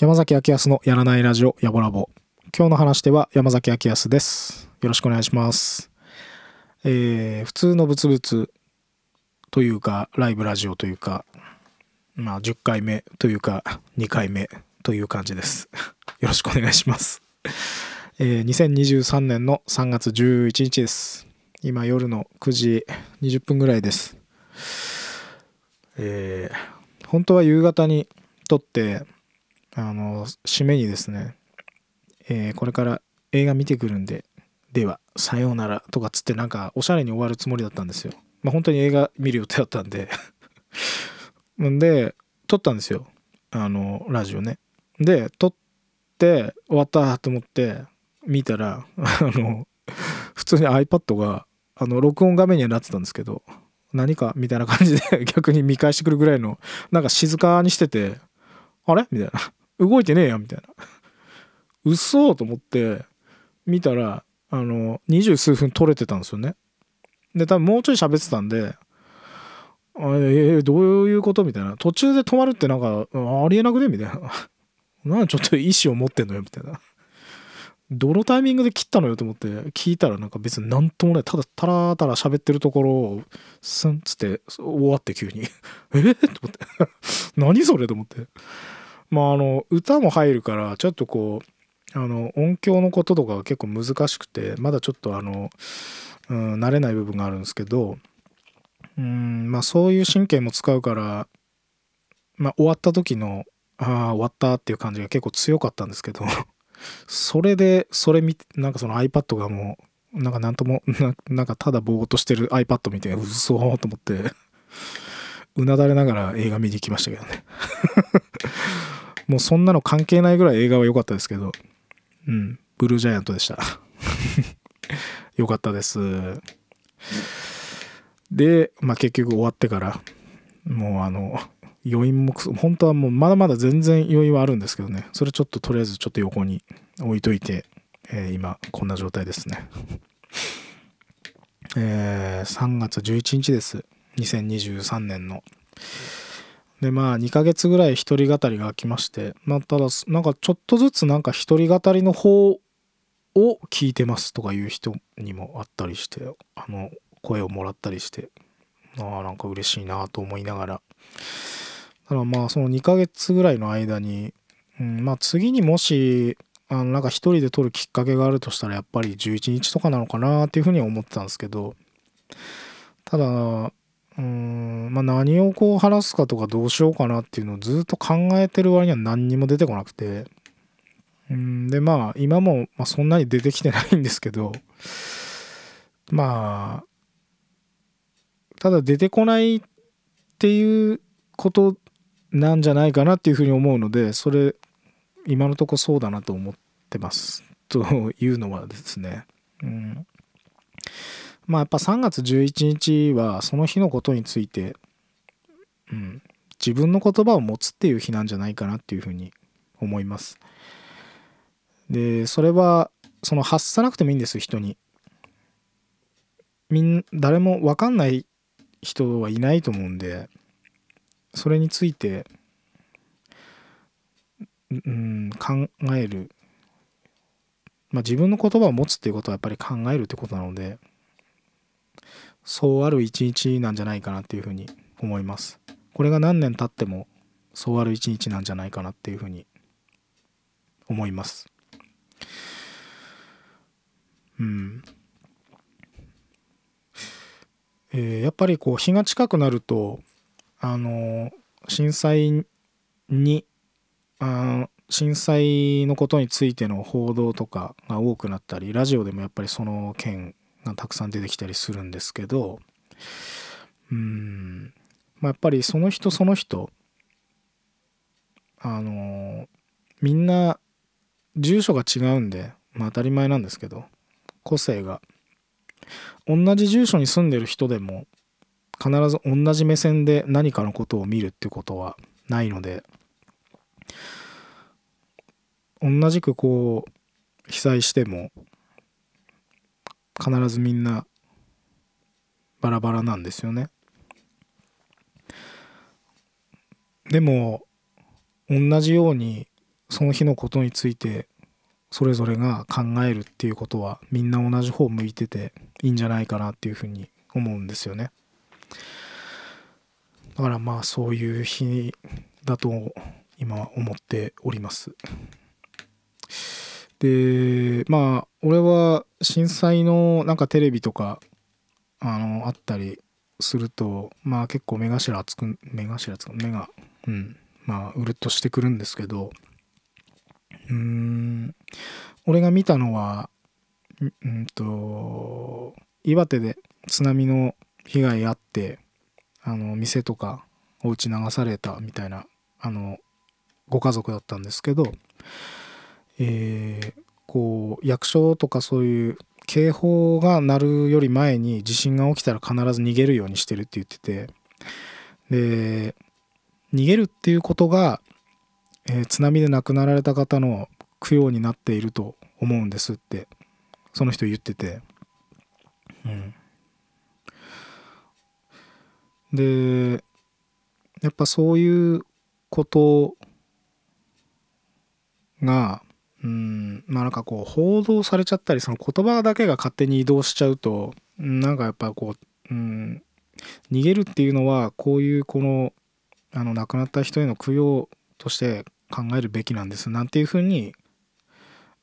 山崎明康のやらないラジオやぼらぼ今日の話では山崎明康ですよろしくお願いしますえー、普通のブツブツというかライブラジオというかまあ10回目というか2回目という感じです。よろしくお願いします。えー、2023年の3月11日です。今夜の9時20分ぐらいです。えー、本当は夕方に撮ってあの、締めにですね、えー、これから映画見てくるんで、では、さようならとかつってなんかおしゃれに終わるつもりだったんですよ。まあ本当に映画見る予定だったんで。で、撮ったんですよ。あの、ラジオね。で、撮って終わったと思って見たら、あの、普通に iPad が、あの、録音画面にはなってたんですけど、何かみたいな感じで逆に見返してくるぐらいの、なんか静かにしてて、あれ？みたいな。動いてねえやみたいな。嘘と思って見たら、あの、二十数分撮れてたんですよね。で、多分もうちょい喋ってたんで、あえー、どういうこと？みたいな。途中で止まるってなんか、ありえなくね？みたいな。なんちょっと意思を持ってんのよ？みたいな。どのタイミングで切ったのよ？と思って。聞いたらなんか別に何ともない。ただタラタラ喋ってるところをスンっつって終わって急に。え？っと思って。何それ？と思って。まああの歌も入るからちょっとこうあの音響のこととかが結構難しくてまだちょっとあの、うん、慣れない部分があるんですけどうんまあそういう神経も使うからまあ終わった時のああ終わったっていう感じが結構強かったんですけど それでそれ見てなんかその iPad がもうなんかなんともなんかただぼーっとしてる iPad 見てうそーと思ってうなだれながら映画見に行きましたけどね もうそんなの関係ないぐらい映画は良かったですけど、うん、ブルージャイアントでした。良かったです。で、まあ結局終わってから、もうあの、余韻も、本当はもうまだまだ全然余韻はあるんですけどね、それちょっととりあえずちょっと横に置いといて、えー、今こんな状態ですね。えー、3月11日です。2023年の。でまあ2ヶ月ぐらい一人語りが来ましてまあただなんかちょっとずつなんか一人語りの方を聞いてますとかいう人にもあったりしてあの声をもらったりしてああなんか嬉しいなと思いながら。ただまあその2ヶ月ぐらいの間に、うん、まあ次にもしあのなんか一人で撮るきっかけがあるとしたらやっぱり11日とかなのかなっていうふうには思ってたんですけどただうんまあ何をこう話すかとかどうしようかなっていうのをずっと考えてる割には何にも出てこなくてうんでまあ今も、まあ、そんなに出てきてないんですけどまあただ出てこないっていうことなんじゃないかなっていうふうに思うのでそれ今のとこそうだなと思ってますというのはですね、うん、まあやっぱ3月11日はその日のことについて、うん、自分の言葉を持つっていう日なんじゃないかなっていうふうに思います。で、それはその発さなくてもいいんです人に。みん誰も分かんない人はいないと思うんでそれについて、うん、考えるまあ自分の言葉を持つっていうことはやっぱり考えるってことなのでそうある一日なんじゃないかなっていうふうに思います。これが何年経ってもそうある一日なんじゃないかなっていうふうに思います。うん。えー、やっぱりこう日が近くなるとあの震災にあ震災のことについての報道とかが多くなったりラジオでもやっぱりその件がたくさん出てきたりするんですけどうんまあ、やっぱりその人その人あのみんな住所が違うんで、まあ、当たり前なんですけど個性が同じ住所に住んでる人でも必ず同じ目線で何かのことを見るってことはないので同じくこう被災しても必ずみんなバラバラなんですよね。でも同じようにその日のことについてそれぞれが考えるっていうことはみんな同じ方向いてていいんじゃないかなっていうふうに思うんですよね。だからまあそういう日だと今思っております。でまあ俺は震災のなんかテレビとかあのあったりするとまあ結構目頭つく目頭つく目がうんまあうるっとしてくるんですけどうん。俺が見たのはうんと岩手で津波の被害あってあの店とかお家流されたみたいなあのご家族だったんですけどえー、こう役所とかそういう警報が鳴るより前に地震が起きたら必ず逃げるようにしてるって言っててで逃げるっていうことが、えー、津波で亡くなられた方の供養になっていると思うんですってその人言ってて。うん。でやっぱそういうことがうんまあなんかこう報道されちゃったりその言葉だけが勝手に移動しちゃうとなんかやっぱこう、うん、逃げるっていうのはこういうこのあの亡くなった人への供養として考えるべきなんですなんていうふうに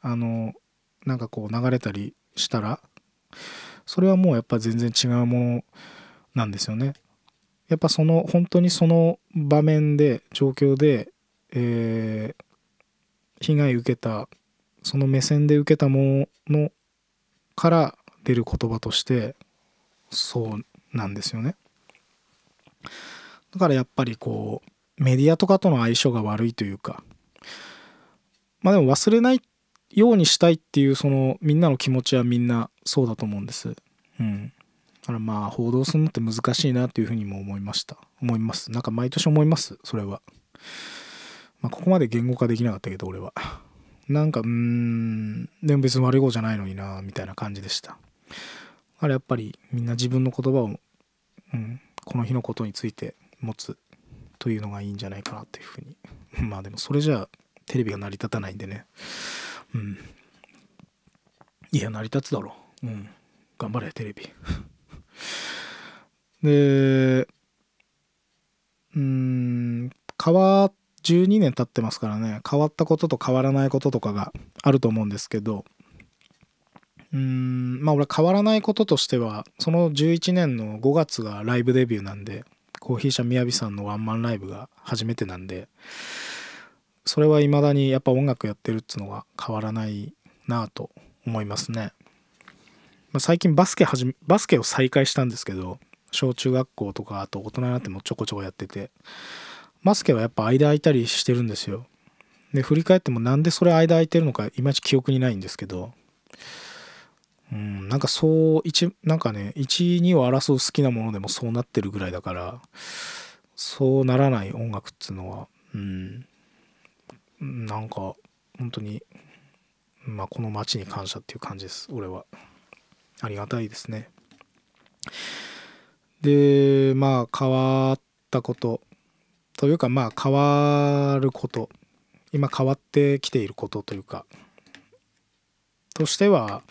あのなんかこう流れたりしたらそれはもうやっぱ全然違うものなんですよね。やっぱその本当にその場面で状況で、えー、被害受けたその目線で受けたものから出る言葉としてそうなんですよね。だからやっぱりこうメディアとかとの相性が悪いというかまあでも忘れないようにしたいっていうそのみんなの気持ちはみんなそうだと思うんです。うん。だからまあ報道するのって難しいなっていうふうにも思いました。思います。なんか毎年思います。それは。まあ、ここまで言語化できなかったけど俺はなんかうーんでも別に悪い子じゃないのになみたいな感じでしたあれやっぱりみんな自分の言葉を、うん、この日のことについて持つというのがいいんじゃないかなっていうふうに。まあでもそれじゃあテレビが成り立たないんでね。うん。いや成り立つだろ。ううん。頑張れテレビ。でうん変わっ12年経ってますからね。変わったことと変わらないこととかがあると思うんですけど。うーんまあ俺変わらないこととしてはその11年の5月がライブデビューなんで。コーヒー社みやびさんのワンマンライブが初めてなんでそれは未だにやっぱ音楽やってるっつうのが変わらないなぁと思いますね、まあ、最近バスケ始めバスケを再開したんですけど小中学校とかあと大人になってもちょこちょこやっててマスケはやっぱ間空いたりしてるんですよ。で、振り返ってもなんでそれ間空いてるのかいまいち記憶にないんですけど、うん、なんかそう、一、なんかね、1、2を争う好きなものでもそうなってるぐらいだから、そうならない音楽っつうのは、うん、なんか、本当に、まあ、この街に感謝っていう感じです、俺は。ありがたいですね。で、まあ、変わったこと、というかまあ変わること今変わってきていることというかとしては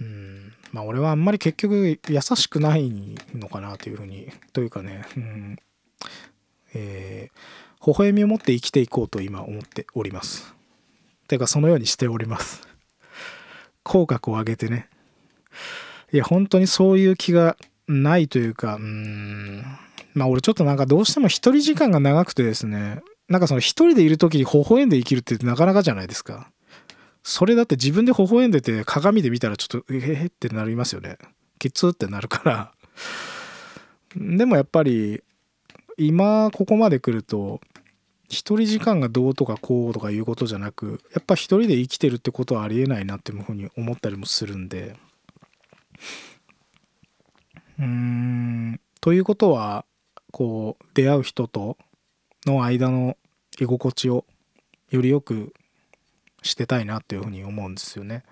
うん。まあ俺はあんまり結局優しくないのかなというふうにというかねうん。えー、微笑みを持って生きていこうと今思っております。てかそのようにしております。口角を上げてね。いや本当にそういう気がないというかうん。まあ俺ちょっとなんかどうしても一人時間が長くてですね。なんかその一人でいる時に微笑んで生きるってなかなかじゃないですか。それだって自分で微笑んでて鏡で見たらちょっとええってなりますよね。きつってなるから。でもやっぱり今ここまで来ると一人時間がどうとかこうとかいうことじゃなくやっぱ一人で生きてるってことはありえないなっていうふうに思ったりもするんで。うーん。ということはこう出会う人との間の居心地をよりよくしてたいなっていうふうに思うんですよね。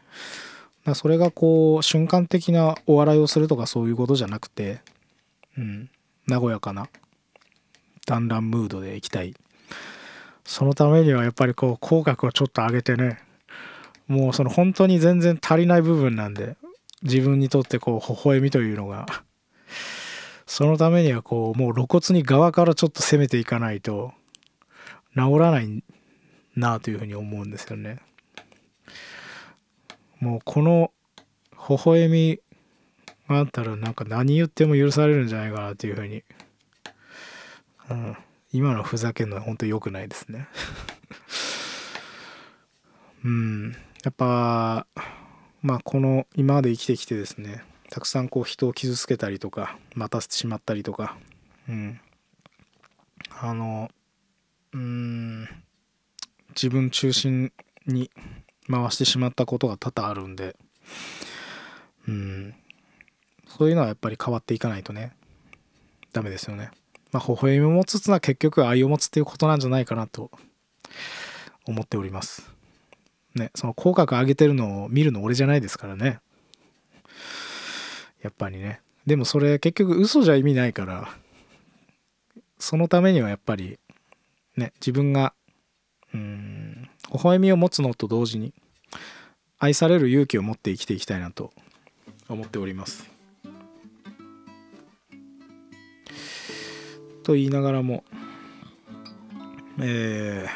だそれがこう瞬間的なお笑いをするとかそういうことじゃなくて、うん、和やかな団らんムードでいきたい。そのためにはやっぱりこう口角をちょっと上げてねもうその本当に全然足りない部分なんで自分にとってこう微笑みというのがそのためにはこうもう露骨に側からちょっと攻めていかないと治らないなというふうに思うんですよね。もうこの微笑みがあったらなんか何言っても許されるんじゃないかなっていうふうに、うん、今のふざけるのは本当良くないですね。うん。やっぱまあこの今まで生きてきてですねたくさんこう人を傷つけたりとか待たせてしまったりとか。うん。あのうん。自分中心に回してしまったことが多々あるんでうん。そういうのはやっぱり変わっていかないとねダメですよね。まあ微笑みを持つつのは結局愛を持つっていうことなんじゃないかなと思っております。ねその口角上げてるのを見るの俺じゃないですからね。やっぱりね。でもそれ結局嘘じゃ意味ないからそのためにはやっぱりね自分がうん微笑みを持つのと同時に愛される勇気を持って生きていきたいなと思っております。と言いながらもえー、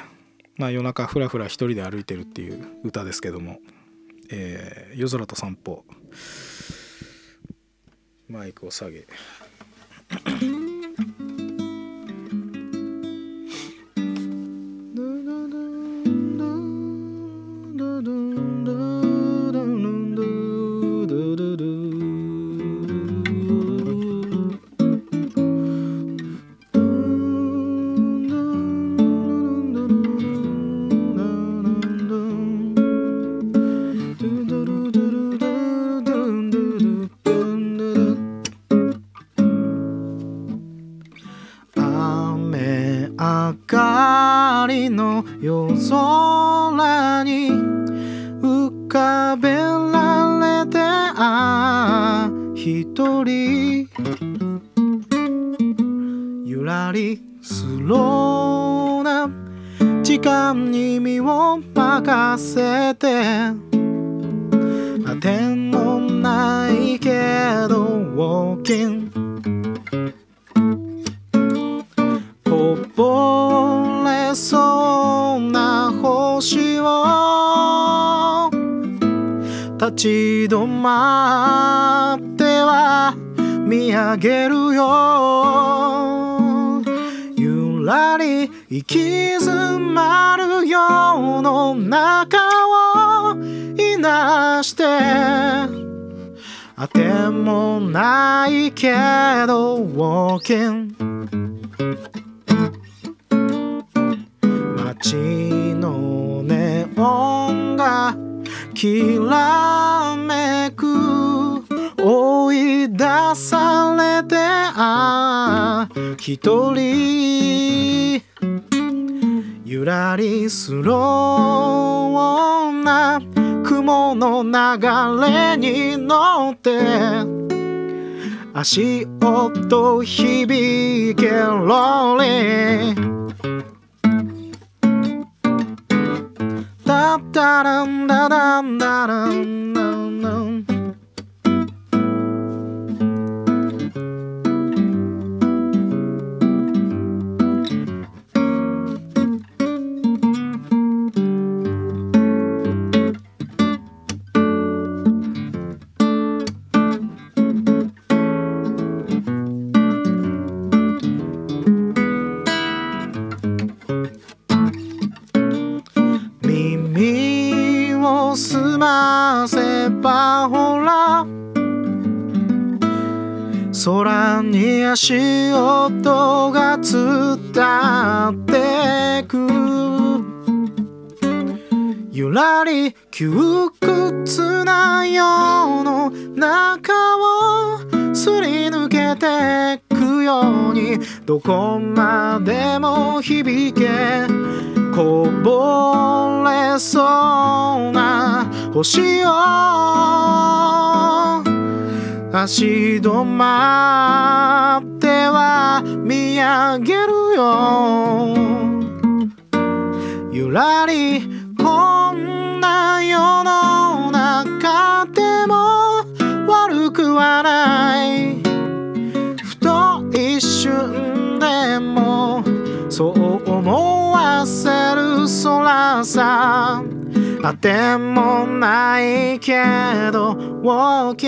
まあ夜中ふらふら一人で歩いてるっていう歌ですけども「えー、夜空と散歩」マイクを下げまる世の中をいなして。あてもないけどウォ街のネオンがきらめく。追い出されてあ一人。ゆらりすろうな雲の流れに乗って足音響けろれ。ダッダランダダンダランダン。空に足音が伝ってく。ゆらり窮屈な世の中をすり抜けてくようにどこまでも響け。こぼれそうな星を。足止まっては見上げるよ。ゆらりこんな世の中でも悪くはない。ふと一瞬でもそう思わせる空さ。あてもないけど OK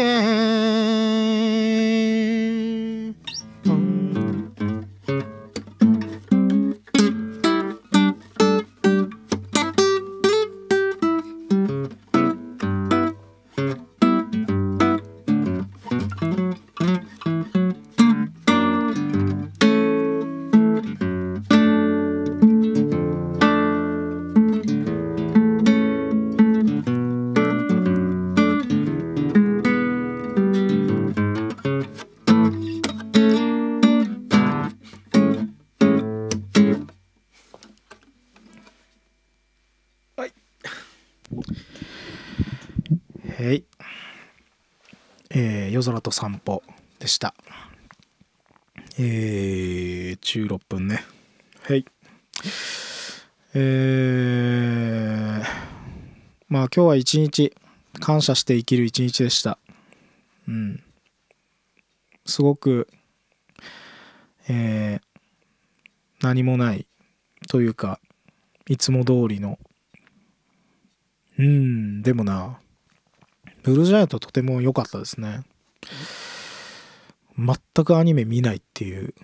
えー、16分ね。はい。えー、まあ今日は一日感謝して生きる一日でした。うん。すごく、えー、何もないというか、いつも通りの、うん、でもな、ブルージャイアントとても良かったですね。全くアニメ見ないっていう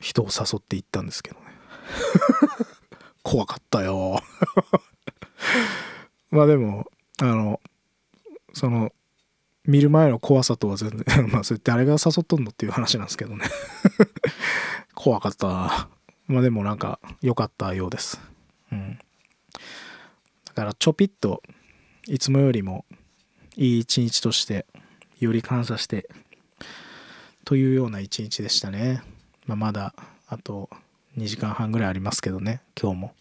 人を誘って行ったんですけどね。怖かったよ。まあでも、あの、その、見る前の怖さとは全然、まあそれ誰が誘っとんのっていう話なんですけどね。怖かった。まあでもなんか良かったようです。うん。だからちょぴっといつもよりもいい一日としてより感謝してというような一日でしたね。まあ、まだあと2時間半ぐらいありますけどね今日も。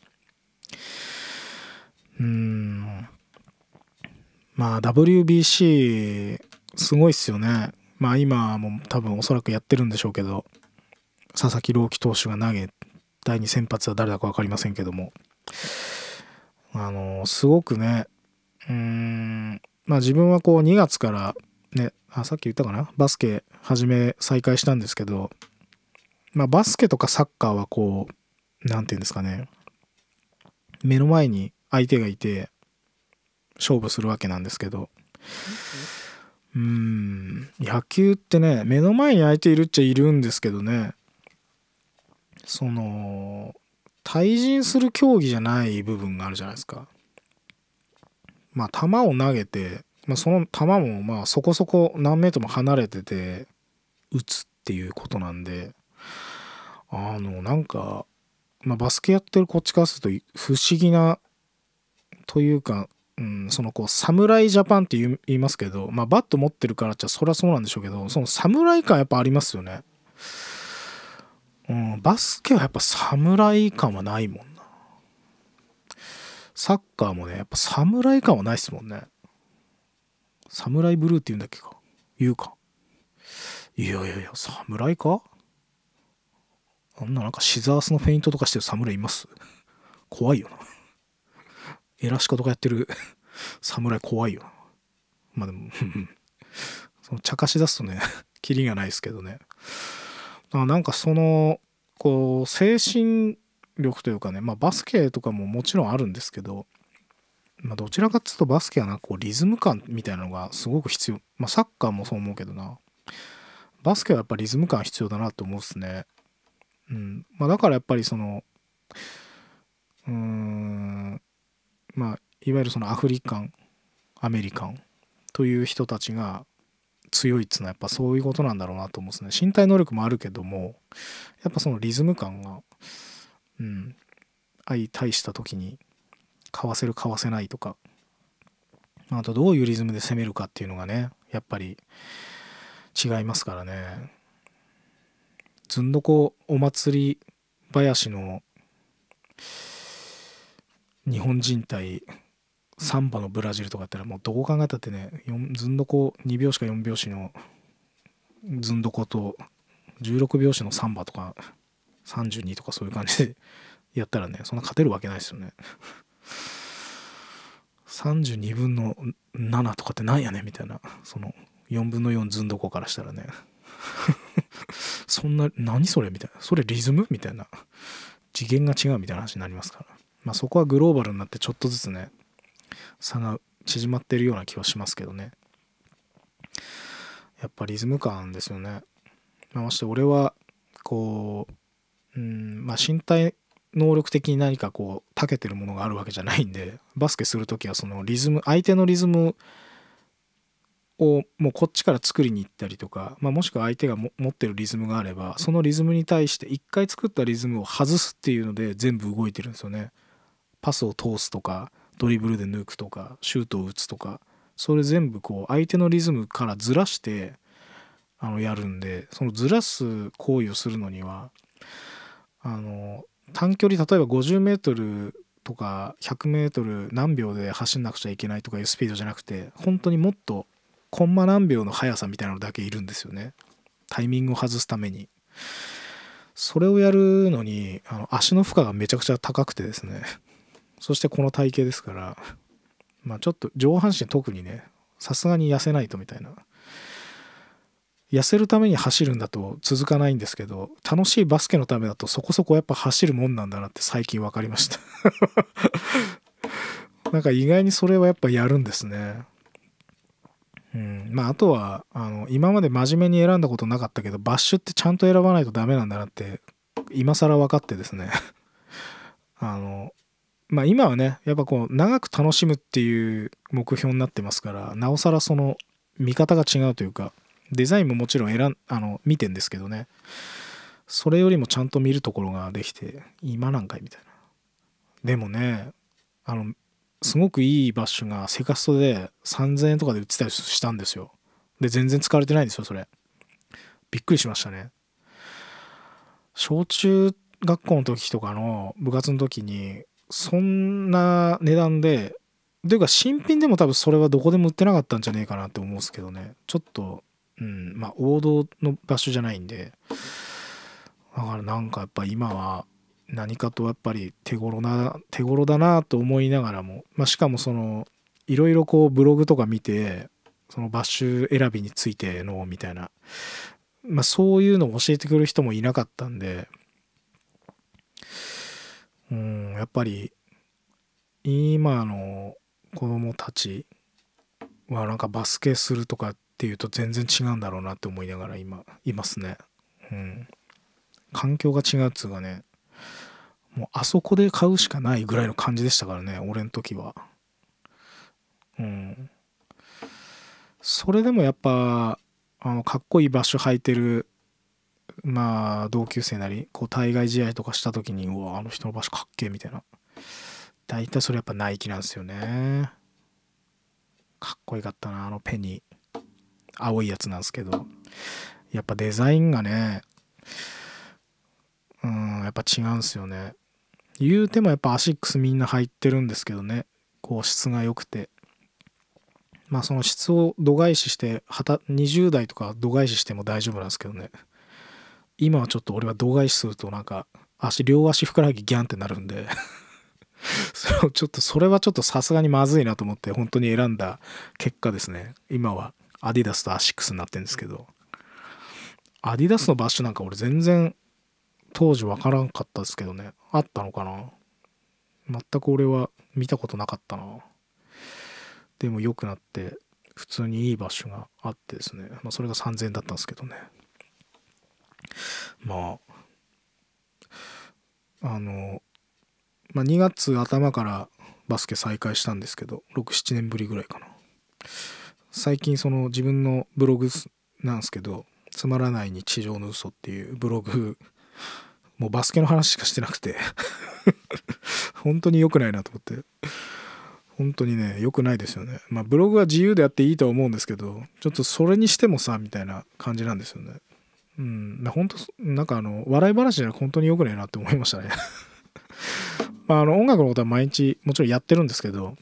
うんまあ WBC すごいっすよね。まあ今も多分おそらくやってるんでしょうけど佐々木朗希投手が投げ第2先発は誰だか分かりませんけどもあのすごくねうーんまあ自分はこう2月からねあさっき言ったかな？バスケ始め再開したんですけどまあバスケとかサッカーはこう何て言うんですかね。目の前に相手がいて勝負するわけなんですけど。うん野球ってね目の前に相手いるっちゃいるんですけどね。その対人する競技じゃない部分があるじゃないですか。まあ球を投げて、まあ、その球もまあそこそこ何メートルも離れてて打つっていうことなんであのなんか、まあ、バスケやってるこっちからすると不思議なというか、うん、そのこう侍ジャパンって言いますけど、まあ、バット持ってるからっちゃそりゃそうなんでしょうけどその侍感やっぱありますよね。うん、バスケはやっぱ侍感はないもんな。サッカーもね、やっぱ侍感はないっすもんね。侍ブルーって言うんだっけか言うか。いやいやいや、侍か？あんななんかシザースのフェイントとかしてる侍います？怖いよな。エラシカとかやってる侍怖いよな。まあでも、その茶化し出すとね、キリがないですけどね。あなんかそのこう精神力というかね、まあ、バスケとかももちろんあるんですけど、まあ、どちらかっていうとバスケはなこうリズム感みたいなのがすごく必要、まあ、サッカーもそう思うけどなバスケはやっぱリズム感必要だなと思うっすね、うん。まあ、だからやっぱりそのうんまあいわゆるそのアフリカンアメリカンという人たちが強いっつうのはやっぱそういうことなんだろうなと思うんですね。身体能力もあるけどもやっぱそのリズム感がうん相対した時にかわせるかわせないとかあとどういうリズムで攻めるかっていうのがねやっぱり違いますからね。ずんどこお祭り林の日本人対サンバのブラジルとかやったらもうどう考えたってねずんどこ2拍子か4拍子のずんどこと16拍子のサンバとか32とかそういう感じで やったらねそんな勝てるわけないですよね。32分の7とかってなんやねみたいなその4分の4ずんどこからしたらね。そんな何それみたいな。それリズムみたいな。次元が違うみたいな話になりますから。まあそこはグローバルになってちょっとずつね差が縮まってるような気はしますけどね。やっぱリズム感ですよね。まして俺はこううんまあ身体能力的に何かこう長けてるものがあるわけじゃないんでバスケする時はそのリズム相手のリズムをもうこっちから作りに行ったりとか、まあ、もしくは相手が持ってるリズムがあればそのリズムに対して一回作ったリズムを外すっていうので全部動いてるんですよね。パスを通すとかドリブルで抜くとかシュートを打つとかそれ全部こう相手のリズムからずらしてあのやるんでそのずらす行為をするのにはあの短距離例えば 50m とか 100m 何秒で走んなくちゃいけないとかいうスピードじゃなくて本当にもっとコンマ何秒の速さみたいなのだけいるんですよね。タイミングを外すために。それをやるのにあの足の負荷がめちゃくちゃ高くてですね。そしてこの体型ですからまあちょっと上半身特にねさすがに痩せないとみたいな。痩せるために走るんだと続かないんですけど楽しいバスケのためだとそこそこやっぱ走るもんなんだなって最近分かりました。なんか意外にそれはやっぱやるんですね。うん。まああとはあの今まで真面目に選んだことなかったけどバッシュってちゃんと選ばないとダメなんだなって今更分かってですね。あのまあ今はねやっぱこう長く楽しむっていう目標になってますからなおさらその見方が違うというかデザインももちろん選んあの見てんですけどね。それよりもちゃんと見るところができて今なんかいみたいな。でもねあのすごくいいバッシュがセカストで3000円とかで売ってたりしたんですよ。で全然使われてないんですよそれ。びっくりしましたね。小中学校の時とかの部活の時にそんな値段でというか新品でも多分それはどこでも売ってなかったんじゃねえかなって思うんですけどね。ちょっとうんまあ王道の場所じゃないんで。だからなんかやっぱ今は何かとやっぱり手頃な手頃だなと思いながらも、まあ、しかもそのいろいろこうブログとか見てそのバッシュ選びについてのみたいな、まあ、そういうのを教えてくれる人もいなかったんでうんやっぱり今の子供たちはなんかバスケするとかっていうと全然違うんだろうなって思いながら今いますね。うん。環境が違うっつうかねもうあそこで買うしかないぐらいの感じでしたからね俺の時は。うん。それでもやっぱあのかっこいいバッシュ履いてるまあ同級生なりこう対外試合とかした時にうわあの人の場所かっけえみたいな。大体それやっぱナイキなんですよね。かっこよかったなあのペニー。青いやつなんですけど。やっぱデザインがねうんやっぱ違うんですよね。言うてもやっぱアシックスみんな入ってるんですけどね。こう質が良くて。まあその質を度外視して20代とか度外視しても大丈夫なんですけどね。今はちょっと俺は度外視するとなんか足両足ふくらはぎギャンってなるんで。そちょっとそれはちょっとさすがにまずいなと思って本当に選んだ結果ですね。今はアディダスとアシックスになってるんですけど。アディダスのバッシュなんか俺全然当時わからんかったですけどね。あったのかな？全く俺は見たことなかったな。でも良くなって普通にいいバッシュがあってですね、まあ、それが3000円だったんですけどね。まああの、まあ、2月頭からバスケ再開したんですけど67年ぶりぐらいかな。最近その自分のブログなんですけど「つまらないに地上の嘘っていうブログもうバスケの話しかしてなくて。本当に良くないなと思って。本当にね良くないですよね。まあブログは自由であっていいと思うんですけどちょっとそれにしてもさみたいな感じなんですよね。うん。本当なんかあの笑い話じゃ本当に良くないなって思いましたね。まああの音楽のことは毎日もちろんやってるんですけど。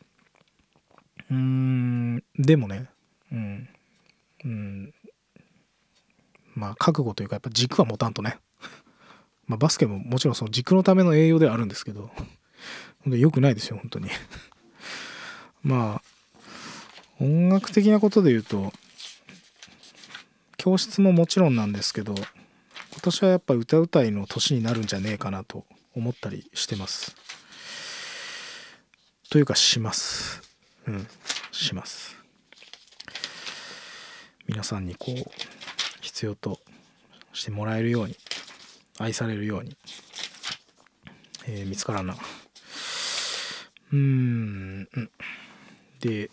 うーん。でもね。うん。うん。まあ覚悟というかやっぱ軸は持たんとね。まあバスケももちろんその軸のための栄養ではあるんですけど本当に良くないですよ本当に。まあ音楽的なことで言うと教室ももちろんなんですけど今年はやっぱ歌うたいの年になるんじゃねえかなと思ったりしてます。というかします。うんします。皆さんにこう必要としてもらえるように愛されるように、えー、見つからんなうーんで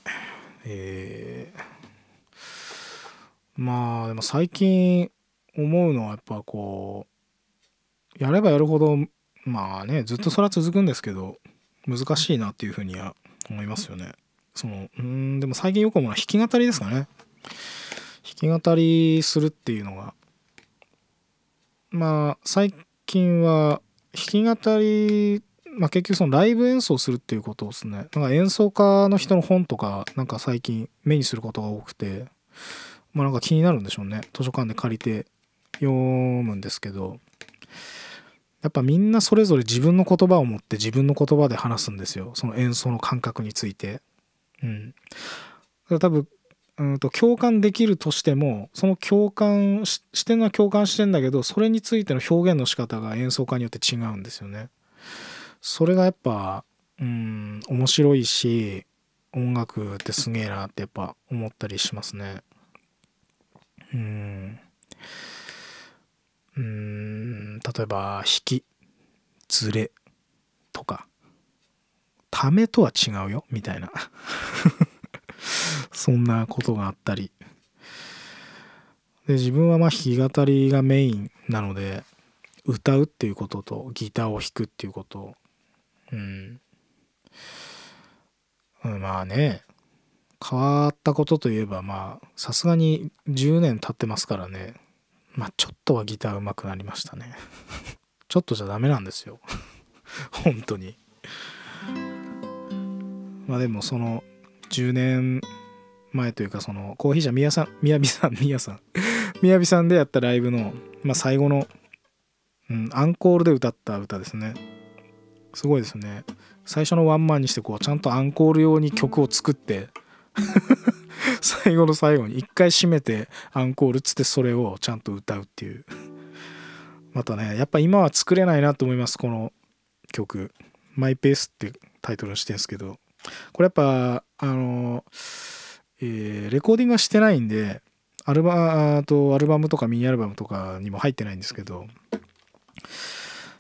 えー、まあでも最近思うのはやっぱこうやればやるほどまあねずっとそれは続くんですけど難しいなっていうふうには思いますよね。そのうんでも最近よく思うのは弾き語りですかね。弾き語りするっていうのがまあ最近は弾き語りまあ、結局そのライブ演奏するっていうことですね。なんか演奏家の人の本とかなんか最近目にすることが多くて。まあなんか気になるんでしょうね。図書館で借りて読むんですけど。やっぱみんなそれぞれ自分の言葉を持って自分の言葉で話すんですよ。その演奏の感覚について。うん。多分うんと共感できるとしてもその共感してるのは共感してんだけどそれについての表現の仕方が演奏家によって違うんですよね。それがやっぱうん面白いし音楽ってすげえなってやっぱ思ったりしますね。うん。うん。例えば引きずれとかためとは違うよみたいな。そんなことがあったり。で自分はまあ弾き語りがメインなので歌うっていうこととギターを弾くっていうこと。うん、まあね変わったことといえばまあさすがに10年経ってますからね。まあちょっとはギター上手くなりましたね。ちょっとじゃダメなんですよ。本当に。まあでもその10年前というかそのコーヒーじゃみやさんみやびさんみやさんみやびさんでやったライブの、まあ、最後の、うん、アンコールで歌った歌ですね。すごいですね。最初のワンマンにしてこうちゃんとアンコール用に曲を作って 最後の最後に一回締めてアンコールっつってそれをちゃんと歌うっていう。またねやっぱ今は作れないなと思いますこの曲「マイペース」ってタイトルにしてるんですけど。これやっぱあの、えー、レコーディングはしてないんでアルバとアルバムとかミニアルバムとかにも入ってないんですけど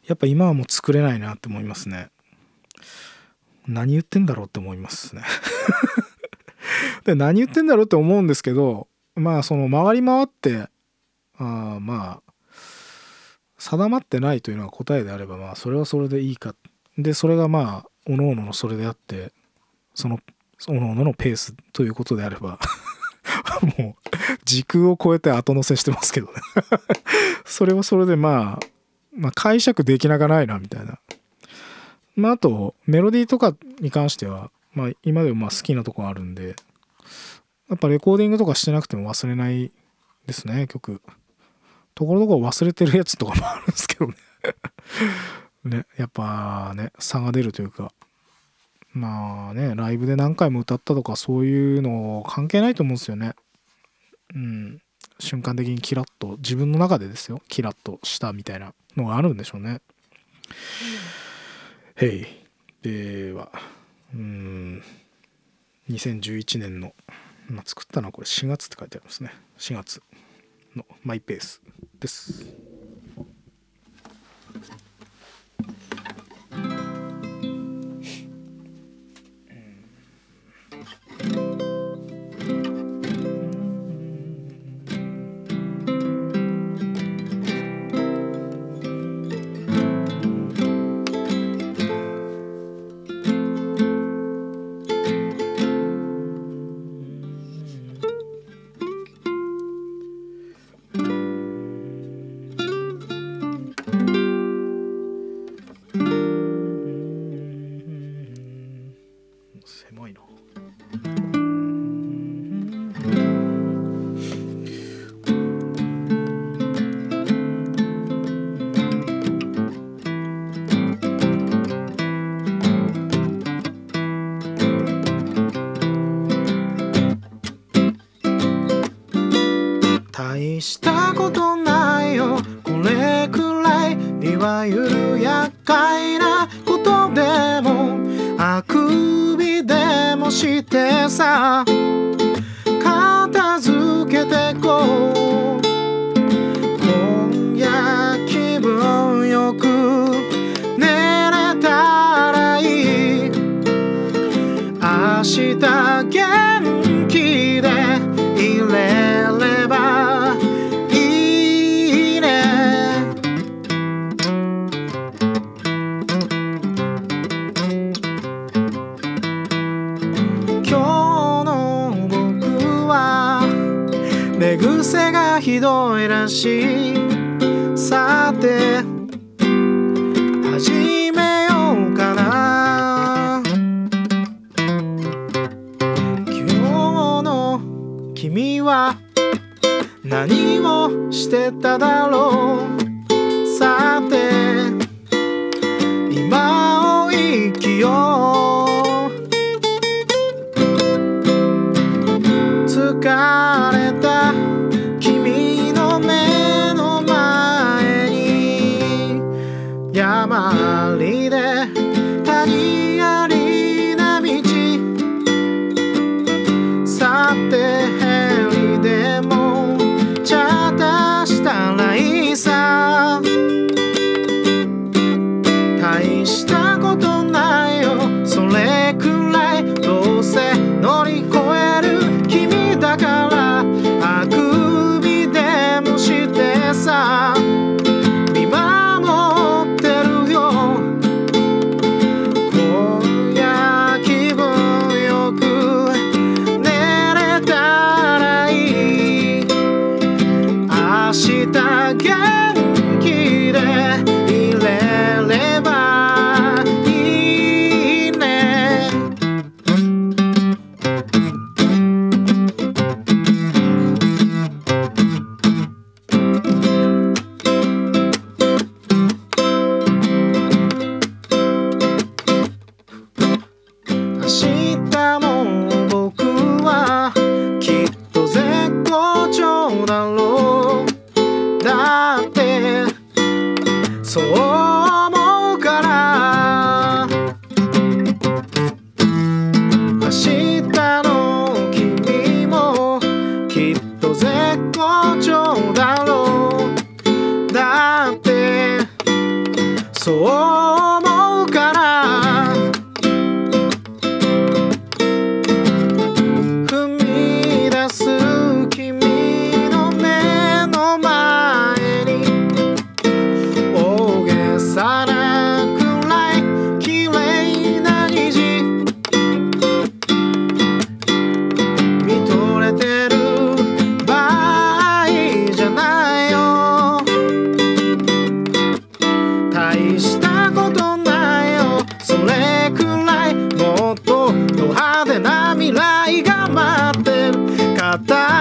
やっぱ今はもう作れないなって思いますね。何言ってんだろうって思いますね。で何言ってんだろうって思うんですけどまあその回り回ってあまあ定まってないというのが答えであればまあそれはそれでいいか。でそれがまあおのおののそれであってそのおのののペースということであれば もう時空を超えて後乗せしてますけどね それはそれでまあまあ、解釈できなかないなみたいな。まあ、あとメロディーとかに関しては、まあ、今でもまあ好きなとこあるんでやっぱレコーディングとかしてなくても忘れないですね曲。ところどころ忘れてるやつとかもあるんですけどね ねやっぱね差が出るというかまあねライブで何回も歌ったとかそういうの関係ないと思うんですよね。うん瞬間的にキラッと自分の中でですよキラッとしたみたいなのがあるんでしょうね。へいではうん2011年の、まあ、作ったのはこれ4月って書いてありますね4月のマイペースです。元気でいれればいいね。今日の僕は寝癖がひどいらしい。さて alone. matar.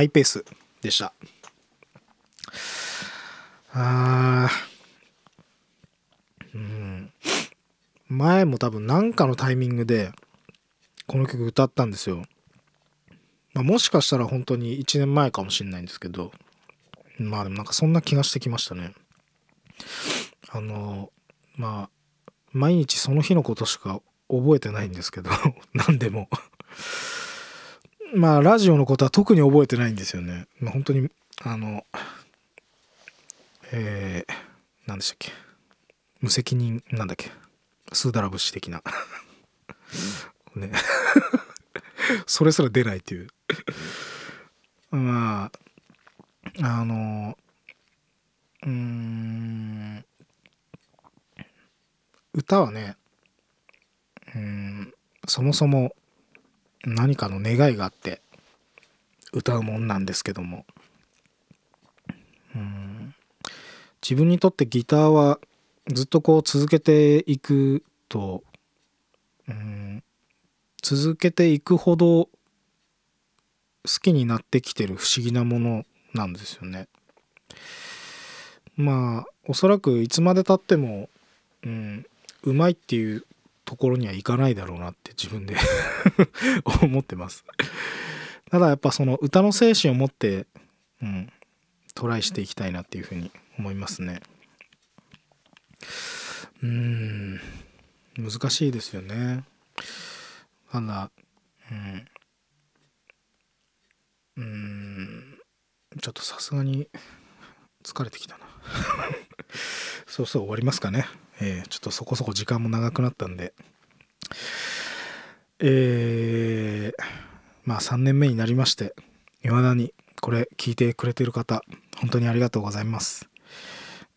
マイペースでした。あうん。前も多分何かのタイミングでこの曲歌ったんですよ、まあ、もしかしたら本当に1年前かもしれないんですけど。まあでもなんかそんな気がしてきましたね。あのまあ毎日その日のことしか覚えてないんですけど。何でも。まあラジオのことは特に覚えてないんですよね、まあ、本当にあのえー、何でしたっけ。無責任なんだっけ。スーダラ節的な。ね。それすら出ないっていう。まああのうん歌はねうんそもそも何かの願いがあって歌うもんなんですけども。うん。自分にとってギターはずっとこう続けていくとうん。続けていくほど好きになってきてる不思議なものなんですよね。まあおそらくいつまでたっても、うん、うまいっていうところにはいかないだろうなって自分で 思ってます。ただやっぱその歌の精神を持って、うん、トライしていきたいなっていうふうに思いますね。うん難しいですよね。ただうんうんちょっとさすがに疲れてきたな そうそう終わりますかね。えー、ちょっとそこそこ時間も長くなったんで。えー、まあ3年目になりまして、未だにこれ聞いてくれてる方、本当にありがとうございます。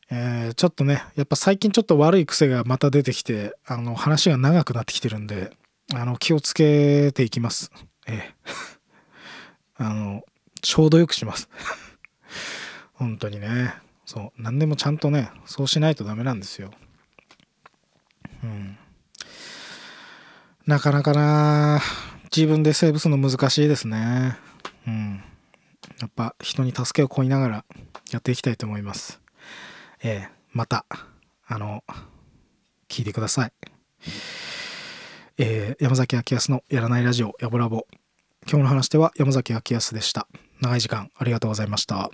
えー、ちょっとね、やっぱ最近ちょっと悪い癖がまた出てきて、あの、話が長くなってきてるんで、あの、気をつけていきます。ええー、あの、ちょうどよくします 本当にね。そう、何でもちゃんとね、そうしないとダメなんですよ。なかなかな、自分でセーブするの難しいですね。うん。やっぱ人に助けを請いながらやっていきたいと思います。えー、また、あの、聞いてください。えー、山崎明康のやらないラジオ、やぼラボ。今日の話では山崎明康でした。長い時間ありがとうございました。